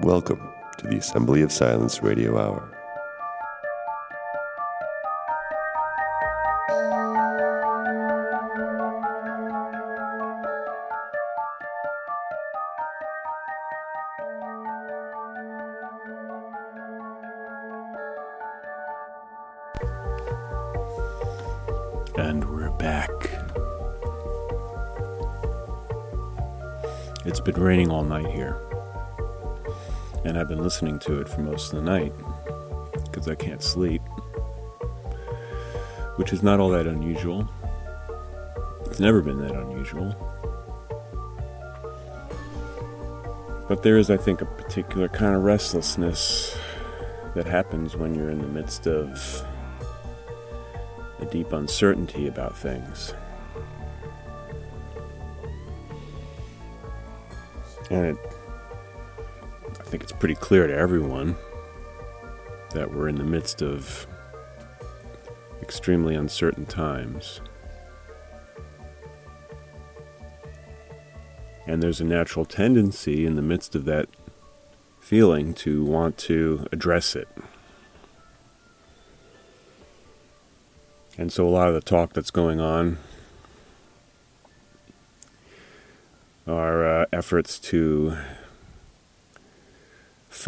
Welcome to the Assembly of Silence Radio Hour. And we're back. It's been raining all night listening to it for most of the night because I can't sleep. Which is not all that unusual. It's never been that unusual. But there is, I think, a particular kind of restlessness that happens when you're in the midst of a deep uncertainty about things. And it, think it's pretty clear to everyone that we're in the midst of extremely uncertain times. And there's a natural tendency in the midst of that feeling to want to address it. And so a lot of the talk that's going on are uh, efforts to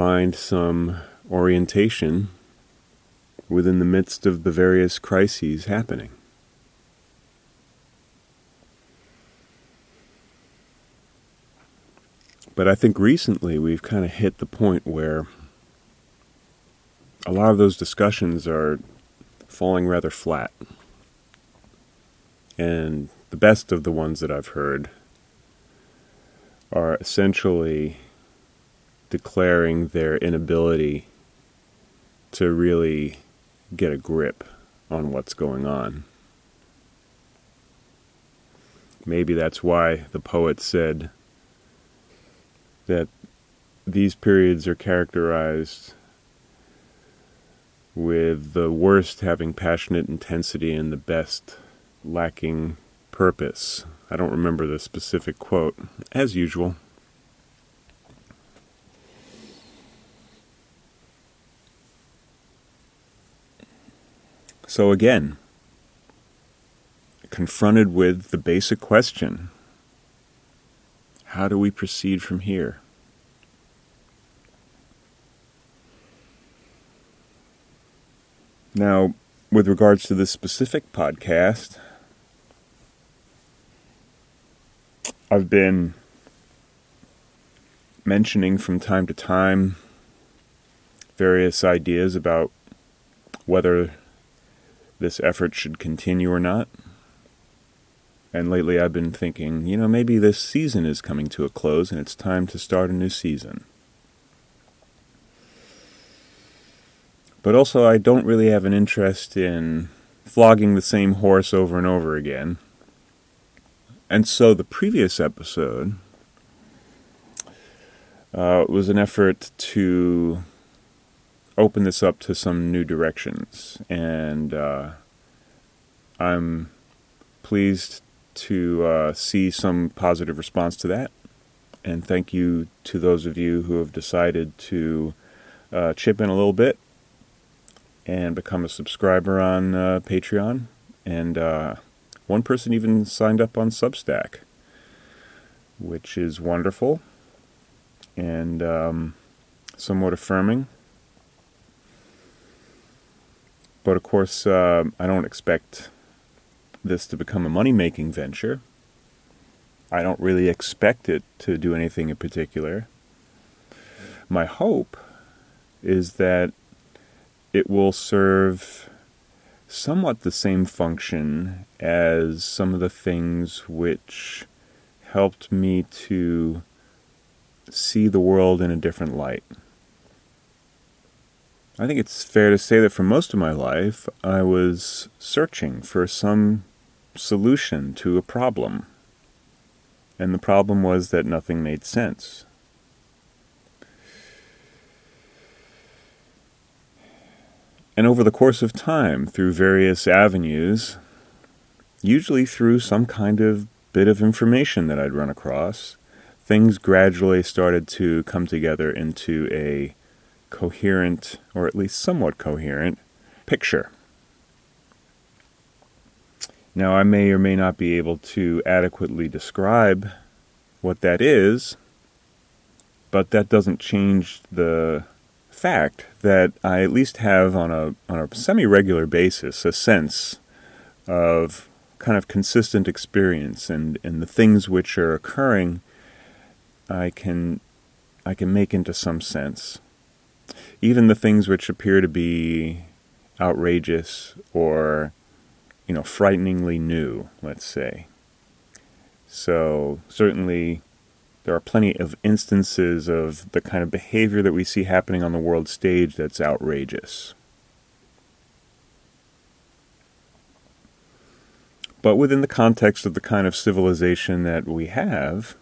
find some orientation within the midst of the various crises happening. But I think recently we've kind of hit the point where a lot of those discussions are falling rather flat. And the best of the ones that I've heard are essentially declaring their inability to really get a grip on what's going on. Maybe that's why the poet said that these periods are characterized with the worst having passionate intensity and the best lacking purpose. I don't remember the specific quote, as usual. So, again, confronted with the basic question how do we proceed from here? Now, with regards to this specific podcast, I've been mentioning from time to time various ideas about whether this effort should continue or not. And lately I've been thinking, you know, maybe this season is coming to a close and it's time to start a new season. But also, I don't really have an interest in flogging the same horse over and over again. And so the previous episode uh, was an effort to open this up to some new directions. And uh, I'm pleased to uh, see some positive response to that. And thank you to those of you who have decided to uh, chip in a little bit and become a subscriber on uh, Patreon. And uh, one person even signed up on Substack, which is wonderful and um, somewhat affirming. But of course, uh, I don't expect this to become a money making venture. I don't really expect it to do anything in particular. My hope is that it will serve somewhat the same function as some of the things which helped me to see the world in a different light. I think it's fair to say that for most of my life, I was searching for some solution to a problem. And the problem was that nothing made sense. And over the course of time, through various avenues, usually through some kind of bit of information that I'd run across, things gradually started to come together into a coherent, or at least somewhat coherent, picture. Now, I may or may not be able to adequately describe what that is, but that doesn't change the fact that I at least have on a on a semi-regular basis a sense of kind of consistent experience and, and the things which are occurring I can I can make into some sense. Even the things which appear to be outrageous or you know frighteningly new, let's say. So certainly there are plenty of instances of the kind of behavior that we see happening on the world stage that's outrageous. But within the context of the kind of civilization that we have,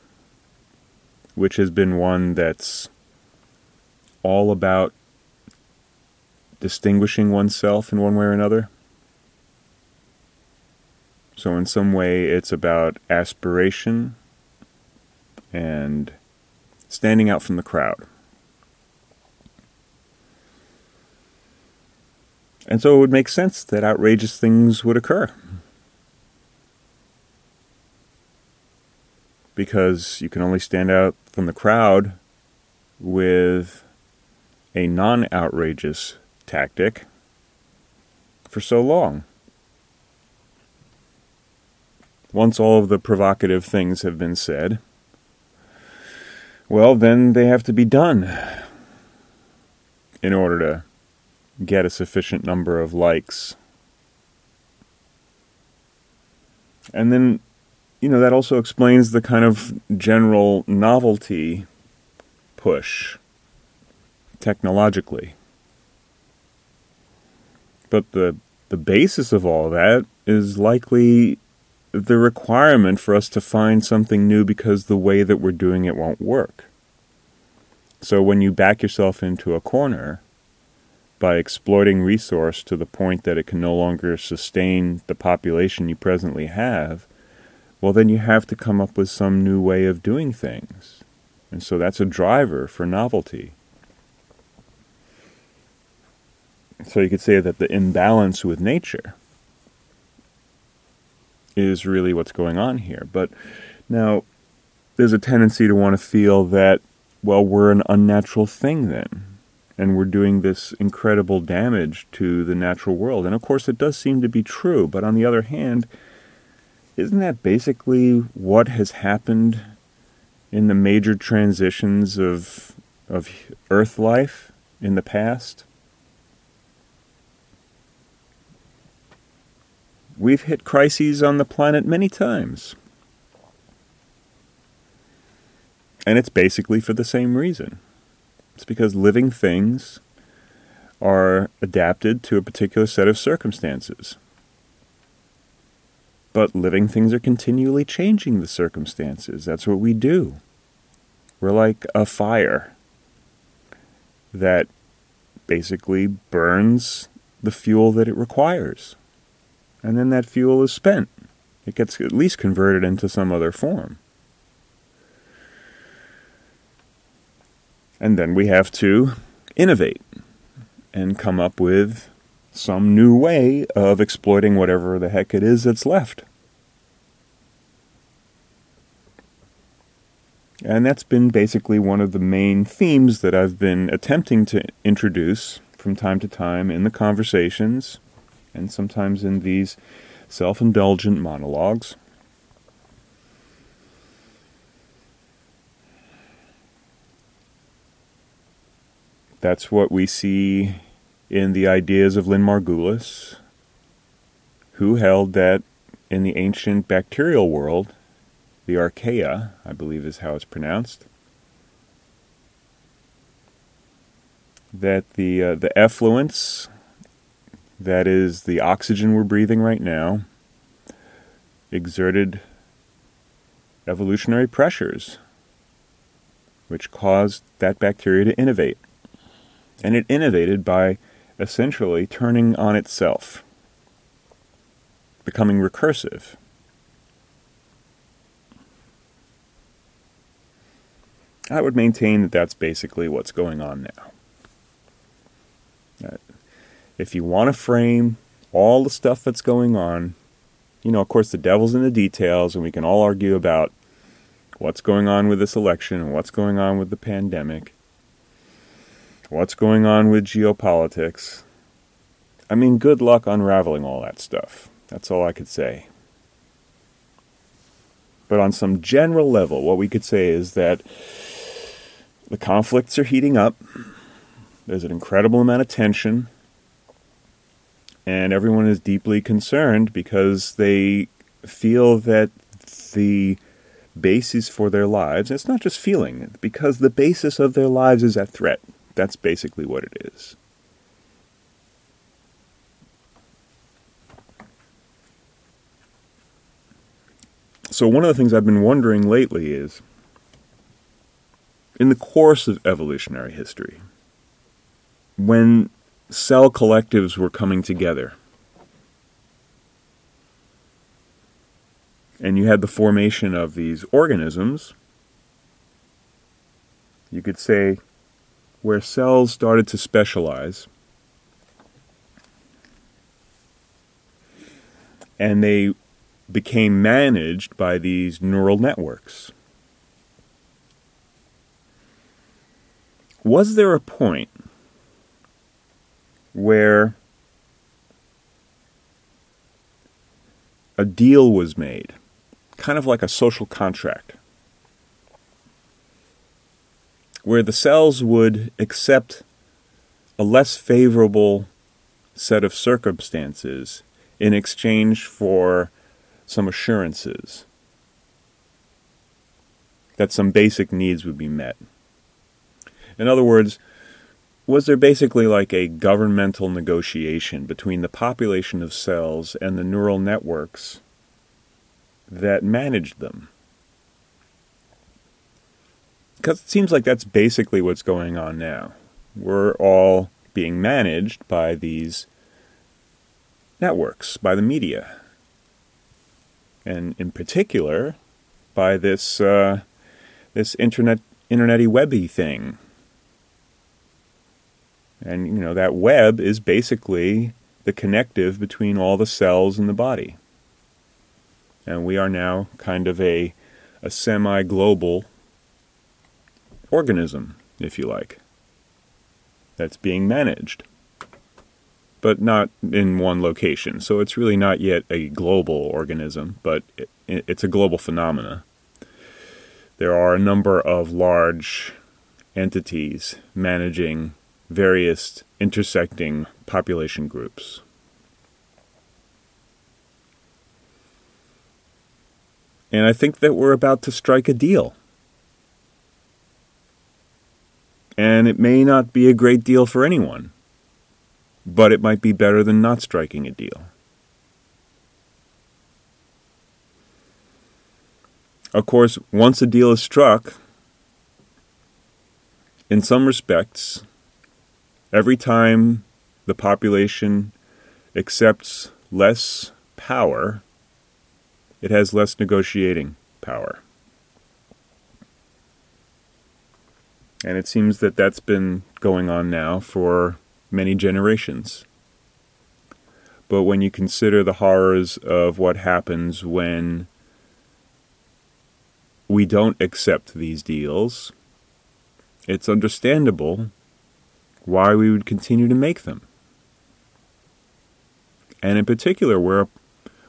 which has been one that's all about distinguishing oneself in one way or another. So, in some way, it's about aspiration and standing out from the crowd. And so it would make sense that outrageous things would occur. Because you can only stand out from the crowd with a non outrageous tactic for so long. Once all of the provocative things have been said, well, then they have to be done in order to get a sufficient number of likes. And then, you know, that also explains the kind of general novelty push technologically. But the the basis of all that is likely the requirement for us to find something new because the way that we're doing it won't work. So when you back yourself into a corner by exploiting resource to the point that it can no longer sustain the population you presently have, well, then you have to come up with some new way of doing things. And so that's a driver for novelty. So you could say that the imbalance with nature is really what's going on here. But now, there's a tendency to want to feel that, well, we're an unnatural thing then. And we're doing this incredible damage to the natural world. And of course, it does seem to be true. But on the other hand, isn't that basically what has happened in the major transitions of, of Earth life in the past? We've hit crises on the planet many times. And it's basically for the same reason. It's because living things are adapted to a particular set of circumstances. But living things are continually changing the circumstances. That's what we do. We're like a fire that basically burns the fuel that it requires and then that fuel is spent. It gets at least converted into some other form. And then we have to innovate and come up with some new way of exploiting whatever the heck it is that's left. And that's been basically one of the main themes that I've been attempting to introduce from time to time in the conversations and sometimes in these self indulgent monologues. That's what we see in the ideas of Lynn Margulis, who held that in the ancient bacterial world, the archaea, I believe is how it's pronounced, that the uh, the effluents that is the oxygen we're breathing right now, exerted evolutionary pressures which caused that bacteria to innovate. And it innovated by essentially turning on itself, becoming recursive. I would maintain that that's basically what's going on now. If you want to frame all the stuff that's going on, you know, of course, the devil's in the details, and we can all argue about what's going on with this election and what's going on with the pandemic, what's going on with geopolitics. I mean, good luck unraveling all that stuff. That's all I could say. But on some general level, what we could say is that the conflicts are heating up. There's an incredible amount of tension. And everyone is deeply concerned because they feel that the basis for their lives, it's not just feeling, because the basis of their lives is at threat. That's basically what it is. So, one of the things I've been wondering lately is in the course of evolutionary history, when cell collectives were coming together, and you had the formation of these organisms, you could say, where cells started to specialize. And they became managed by these neural networks. Was there a point where a deal was made, kind of like a social contract, where the cells would accept a less favorable set of circumstances in exchange for some assurances that some basic needs would be met. In other words, was there basically like a governmental negotiation between the population of cells and the neural networks that managed them? Because it seems like that's basically what's going on now. We're all being managed by these networks, by the media and in particular by this uh, this internet internety webby thing. And you know that web is basically the connective between all the cells in the body. And we are now kind of a a semi-global organism, if you like, that's being managed but not in one location. So it's really not yet a global organism, but it, it's a global phenomena. There are a number of large entities managing various intersecting population groups. And I think that we're about to strike a deal. And it may not be a great deal for anyone but it might be better than not striking a deal. Of course, once a deal is struck, in some respects, every time the population accepts less power, it has less negotiating power. And it seems that that's been going on now for many generations. But when you consider the horrors of what happens when we don't accept these deals, it's understandable why we would continue to make them. And in particular, where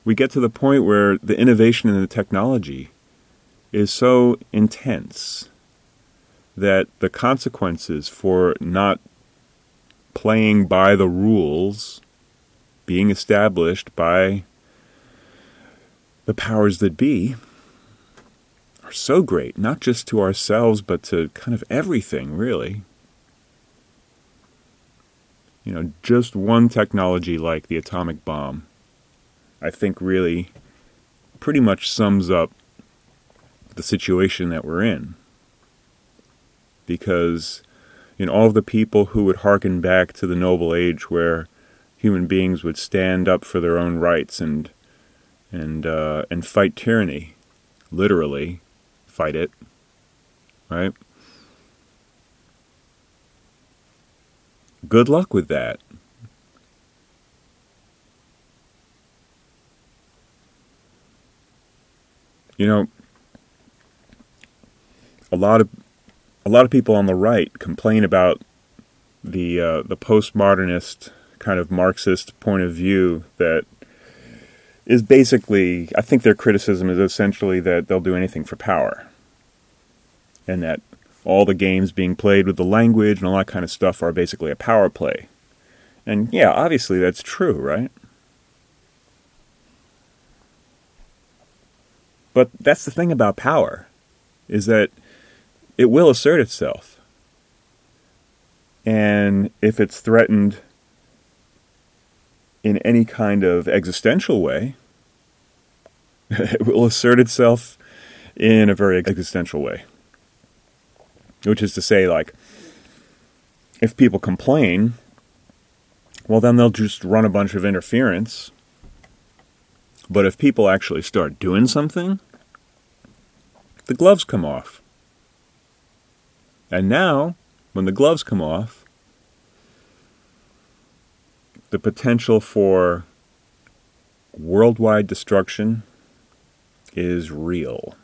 we get to the point where the innovation in the technology is so intense that the consequences for not playing by the rules being established by the powers that be are so great, not just to ourselves, but to kind of everything, really. You know, just one technology like the atomic bomb, I think really pretty much sums up the situation that we're in. Because in all of the people who would hearken back to the noble age where human beings would stand up for their own rights and and uh, and fight tyranny, literally fight it, right? Good luck with that. You know, a lot of a lot of people on the right complain about the uh, the postmodernist kind of Marxist point of view that is basically, I think their criticism is essentially that they'll do anything for power, and that all the games being played with the language and all that kind of stuff are basically a power play. And yeah, obviously that's true, right? But that's the thing about power is that it will assert itself. And if it's threatened in any kind of existential way, it will assert itself in a very existential way. Which is to say, like, if people complain, well, then they'll just run a bunch of interference. But if people actually start doing something, the gloves come off. And now, when the gloves come off, the potential for worldwide destruction is real.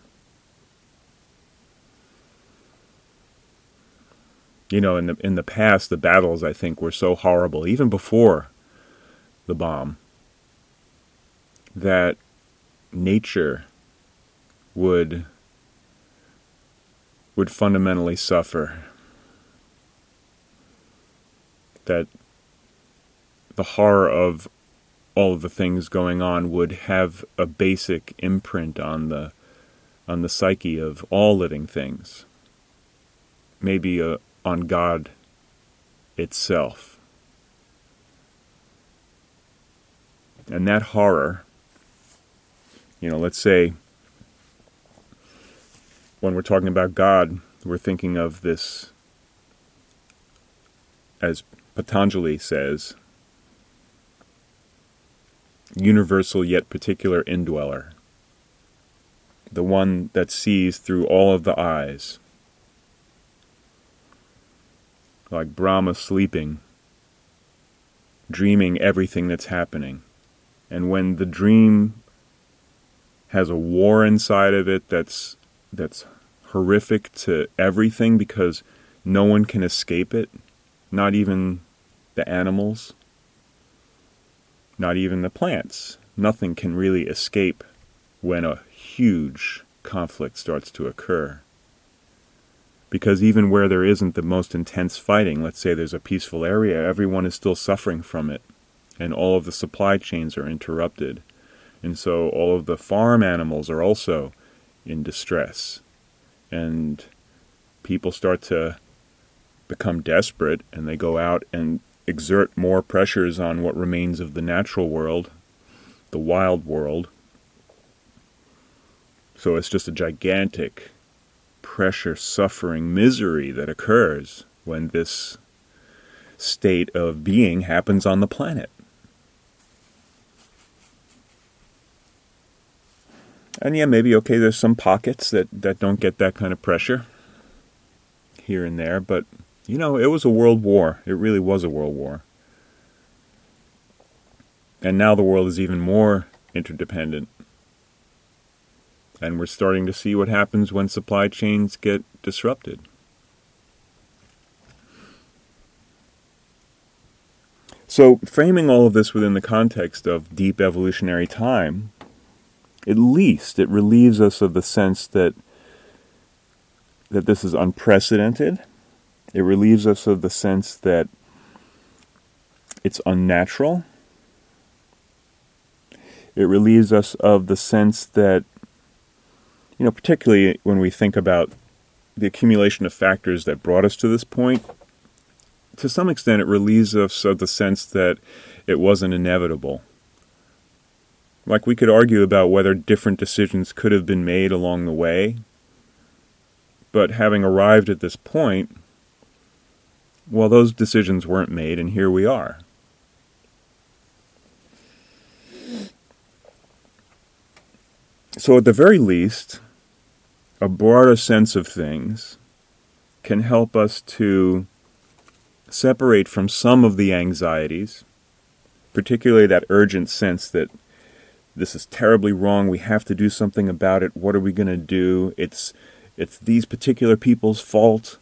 You know, in the in the past, the battles I think were so horrible, even before the bomb, that nature would would fundamentally suffer. That the horror of all of the things going on would have a basic imprint on the on the psyche of all living things maybe uh, on god itself and that horror you know let's say when we're talking about god we're thinking of this as patanjali says universal yet particular indweller, the one that sees through all of the eyes. Like Brahma sleeping, dreaming everything that's happening. And when the dream has a war inside of it that's that's horrific to everything because no one can escape it, not even the animals not even the plants. Nothing can really escape when a huge conflict starts to occur. Because even where there isn't the most intense fighting, let's say there's a peaceful area, everyone is still suffering from it, and all of the supply chains are interrupted. And so all of the farm animals are also in distress. And people start to become desperate and they go out and exert more pressures on what remains of the natural world, the wild world. So it's just a gigantic pressure, suffering, misery that occurs when this state of being happens on the planet. And yeah, maybe okay, there's some pockets that, that don't get that kind of pressure here and there, but you know, it was a world war. It really was a world war. And now the world is even more interdependent. And we're starting to see what happens when supply chains get disrupted. So, framing all of this within the context of deep evolutionary time, at least it relieves us of the sense that that this is unprecedented it relieves us of the sense that it's unnatural. It relieves us of the sense that, you know, particularly when we think about the accumulation of factors that brought us to this point, to some extent it relieves us of the sense that it wasn't inevitable. Like we could argue about whether different decisions could have been made along the way, but having arrived at this point, well, those decisions weren't made, and here we are. So, at the very least, a broader sense of things can help us to separate from some of the anxieties, particularly that urgent sense that this is terribly wrong, we have to do something about it, what are we going to do? It's it's these particular people's fault.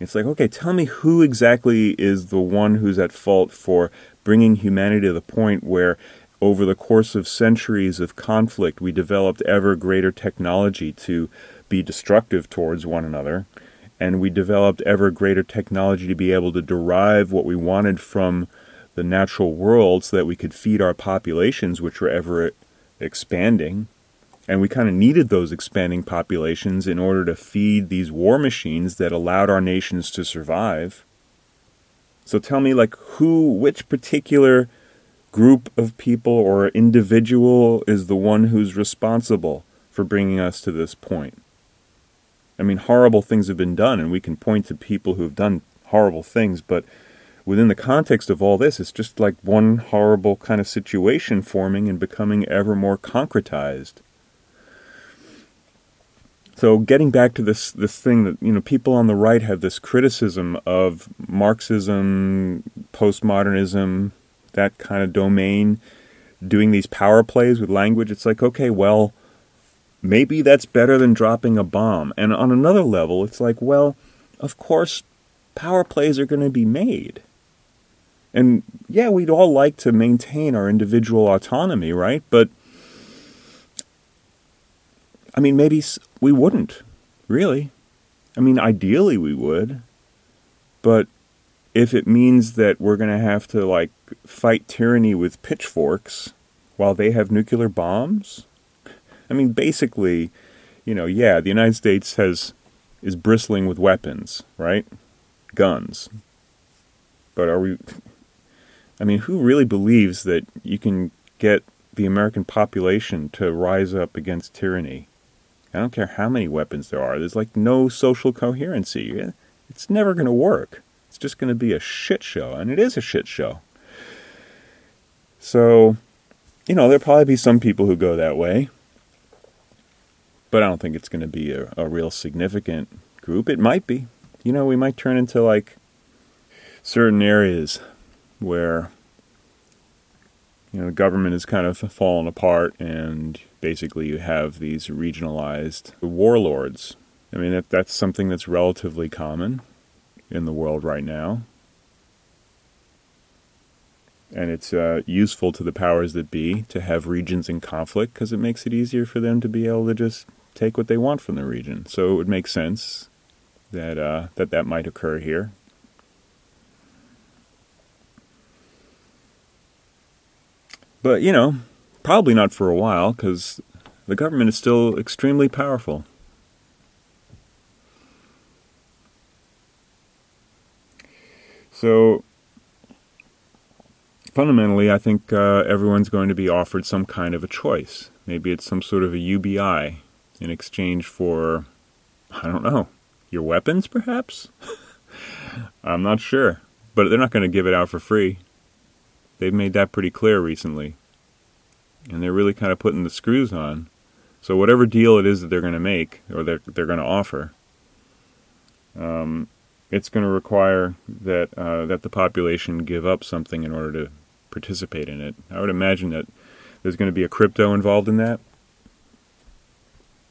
It's like, okay, tell me who exactly is the one who's at fault for bringing humanity to the point where over the course of centuries of conflict, we developed ever greater technology to be destructive towards one another. And we developed ever greater technology to be able to derive what we wanted from the natural world so that we could feed our populations, which were ever expanding. And we kind of needed those expanding populations in order to feed these war machines that allowed our nations to survive. So tell me, like, who, which particular group of people or individual is the one who's responsible for bringing us to this point? I mean, horrible things have been done, and we can point to people who have done horrible things, but within the context of all this, it's just like one horrible kind of situation forming and becoming ever more concretized. So getting back to this this thing that you know people on the right have this criticism of Marxism, postmodernism, that kind of domain, doing these power plays with language. It's like okay, well, maybe that's better than dropping a bomb. And on another level, it's like, well, of course, power plays are going to be made. And yeah, we'd all like to maintain our individual autonomy, right? But I mean, maybe we wouldn't, really. I mean, ideally we would. But if it means that we're going to have to, like, fight tyranny with pitchforks while they have nuclear bombs, I mean, basically, you know, yeah, the United States has is bristling with weapons, right? Guns. But are we I mean, who really believes that you can get the American population to rise up against tyranny? I don't care how many weapons there are. There's like no social coherency. It's never going to work. It's just going to be a shit show, and it is a shit show. So, you know, there'll probably be some people who go that way, but I don't think it's going to be a, a real significant group. It might be. You know, we might turn into like certain areas where you know the government is kind of fallen apart and basically you have these regionalized warlords. I mean, that, that's something that's relatively common in the world right now. And it's uh, useful to the powers that be to have regions in conflict because it makes it easier for them to be able to just take what they want from the region. So it would make sense that uh, that that might occur here. But you know, Probably not for a while, because the government is still extremely powerful. So, fundamentally, I think uh, everyone's going to be offered some kind of a choice. Maybe it's some sort of a UBI in exchange for, I don't know, your weapons, perhaps? I'm not sure. But they're not going to give it out for free. They've made that pretty clear recently and they're really kind of putting the screws on. So whatever deal it is that they're going to make or they're they're going to offer, um, it's going to require that uh, that the population give up something in order to participate in it. I would imagine that there's going to be a crypto involved in that.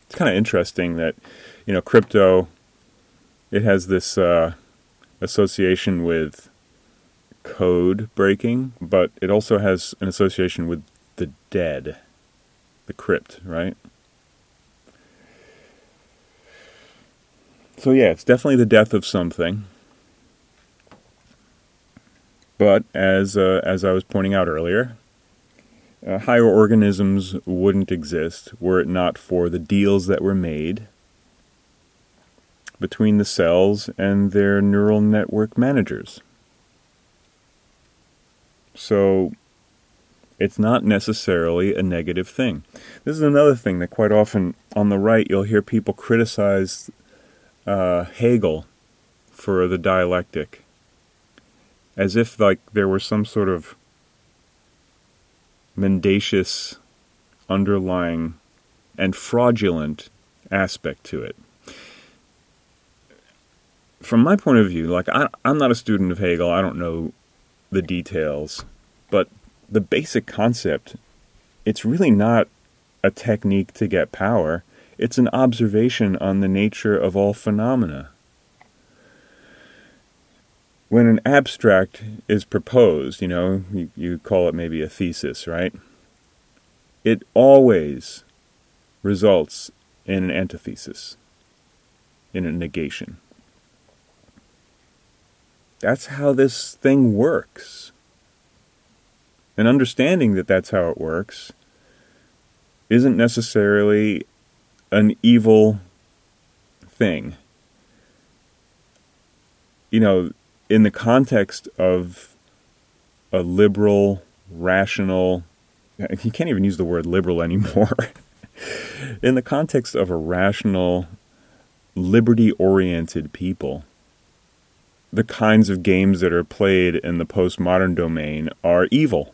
It's kind of interesting that you know crypto. It has this uh, association with code breaking, but it also has an association with the dead, the crypt, right? So yeah, it's definitely the death of something. But as uh, as I was pointing out earlier, uh, higher organisms wouldn't exist were it not for the deals that were made between the cells and their neural network managers. So it's not necessarily a negative thing. This is another thing that quite often on the right you'll hear people criticize uh, Hegel for the dialectic, as if like there were some sort of mendacious underlying and fraudulent aspect to it. from my point of view, like I, I'm not a student of Hegel, I don't know the details, but the basic concept, it's really not a technique to get power. It's an observation on the nature of all phenomena. When an abstract is proposed, you know, you, you call it maybe a thesis, right? It always results in an antithesis, in a negation. That's how this thing works. And understanding that that's how it works isn't necessarily an evil thing. You know, in the context of a liberal, rational, you can't even use the word liberal anymore. in the context of a rational, liberty oriented people, the kinds of games that are played in the postmodern domain are evil.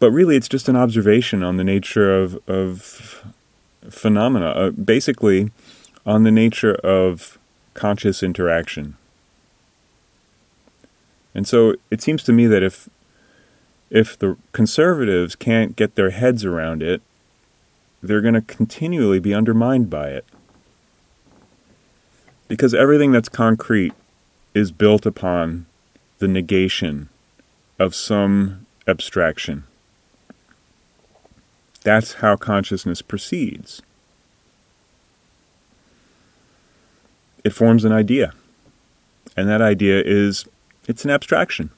But really, it's just an observation on the nature of, of phenomena, uh, basically, on the nature of conscious interaction. And so it seems to me that if if the conservatives can't get their heads around it, they're going to continually be undermined by it. Because everything that's concrete is built upon the negation of some abstraction. That's how consciousness proceeds. It forms an idea. And that idea is it's an abstraction.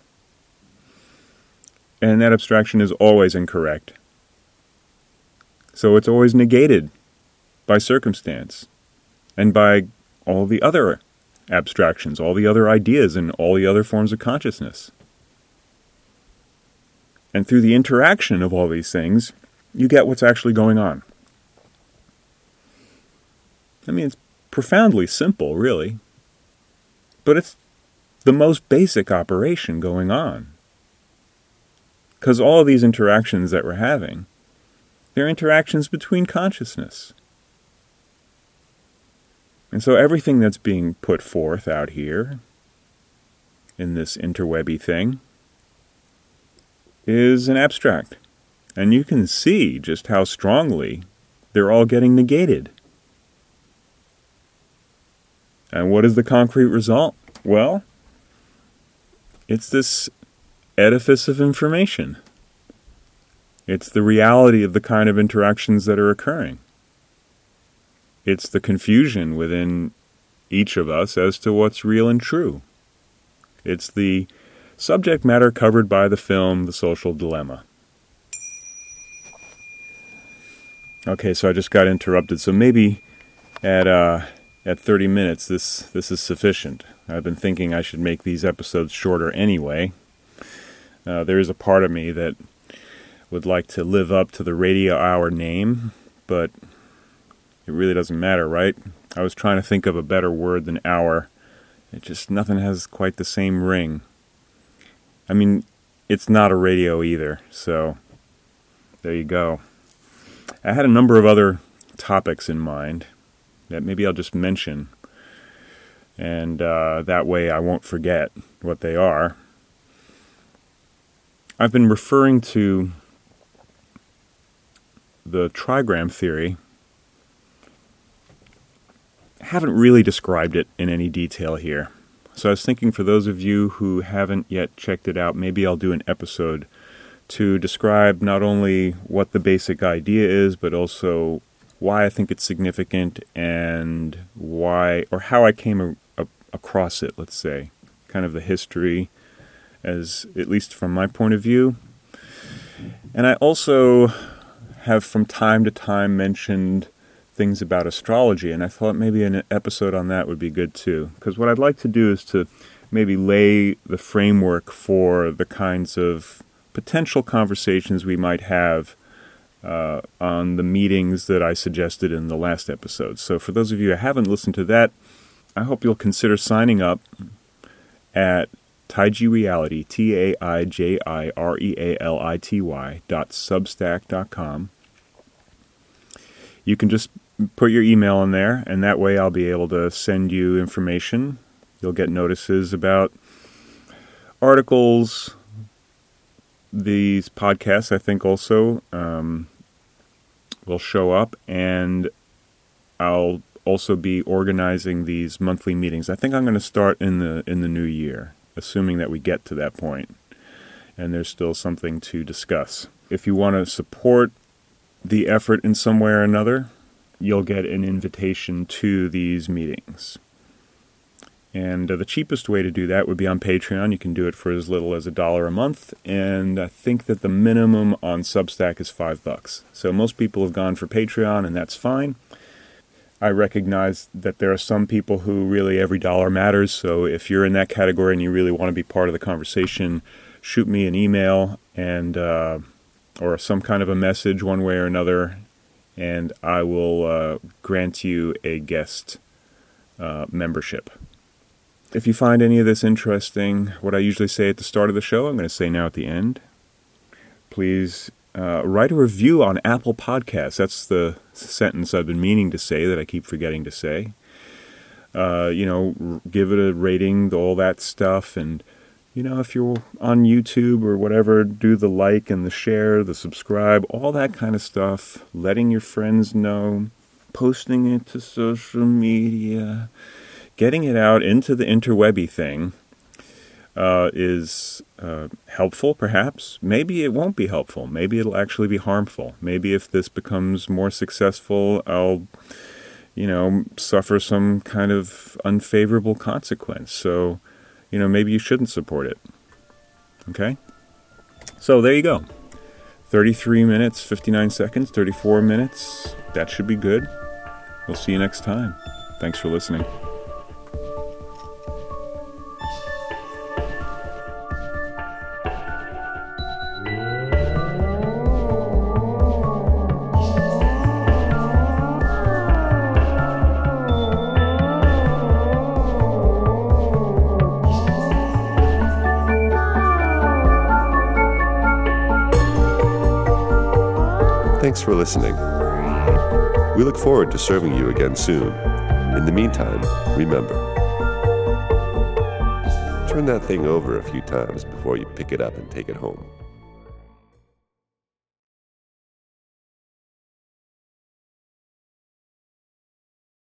And that abstraction is always incorrect. So it's always negated by circumstance and by all the other abstractions, all the other ideas, and all the other forms of consciousness. And through the interaction of all these things, you get what's actually going on. I mean, it's profoundly simple, really. But it's the most basic operation going on. Because all these interactions that we're having, they're interactions between consciousness. And so everything that's being put forth out here in this interwebby thing is an abstract. And you can see just how strongly they're all getting negated. And what is the concrete result? Well, it's this edifice of information. It's the reality of the kind of interactions that are occurring. It's the confusion within each of us as to what's real and true. It's the subject matter covered by the film The Social Dilemma. Okay, so I just got interrupted. So maybe at uh, at 30 minutes, this this is sufficient. I've been thinking I should make these episodes shorter anyway, uh, there is a part of me that would like to live up to the radio hour name, but it really doesn't matter, right? I was trying to think of a better word than hour. It just, nothing has quite the same ring. I mean, it's not a radio either, so there you go. I had a number of other topics in mind that maybe I'll just mention, and uh, that way I won't forget what they are. I've been referring to the trigram theory. I haven't really described it in any detail here. So I was thinking for those of you who haven't yet checked it out, maybe I'll do an episode to describe not only what the basic idea is, but also why I think it's significant and why, or how I came a, a, across it, let's say. Kind of the history as at least from my point of view. And I also have from time to time mentioned things about astrology, and I thought maybe an episode on that would be good too. Because what I'd like to do is to maybe lay the framework for the kinds of potential conversations we might have uh, on the meetings that I suggested in the last episode. So, for those of you who haven't listened to that, I hope you'll consider signing up at Taiji Reality, T A I J I R E A L I T Y dot substack dot com. You can just put your email in there, and that way I'll be able to send you information. You'll get notices about articles, these podcasts, I think, also um, will show up, and I'll also be organizing these monthly meetings. I think I'm going to start in the in the new year, assuming that we get to that point, and there's still something to discuss. If you want to support the effort in some way or another, you'll get an invitation to these meetings. And uh, the cheapest way to do that would be on Patreon. You can do it for as little as a dollar a month, and I think that the minimum on Substack is five bucks. So most people have gone for Patreon, and that's fine. I recognize that there are some people who really every dollar matters. So if you're in that category and you really want to be part of the conversation, shoot me an email and uh, or some kind of a message one way or another, and I will uh, grant you a guest uh, membership. If you find any of this interesting, what I usually say at the start of the show, I'm going to say now at the end. Please uh, write a review on Apple Podcasts. That's the sentence I've been meaning to say that I keep forgetting to say. Uh, you know, give it a rating, all that stuff. And, you know, if you're on YouTube or whatever, do the like and the share, the subscribe, all that kind of stuff. Letting your friends know, posting it to social media getting it out into the interwebby thing uh, is uh, helpful, perhaps. Maybe it won't be helpful. Maybe it'll actually be harmful. Maybe if this becomes more successful, I'll, you know, suffer some kind of unfavorable consequence. So, you know, maybe you shouldn't support it. Okay? So there you go. 33 minutes, 59 seconds, 34 minutes. That should be good. We'll see you next time. Thanks for listening. Listening. We look forward to serving you again soon. In the meantime, remember turn that thing over a few times before you pick it up and take it home.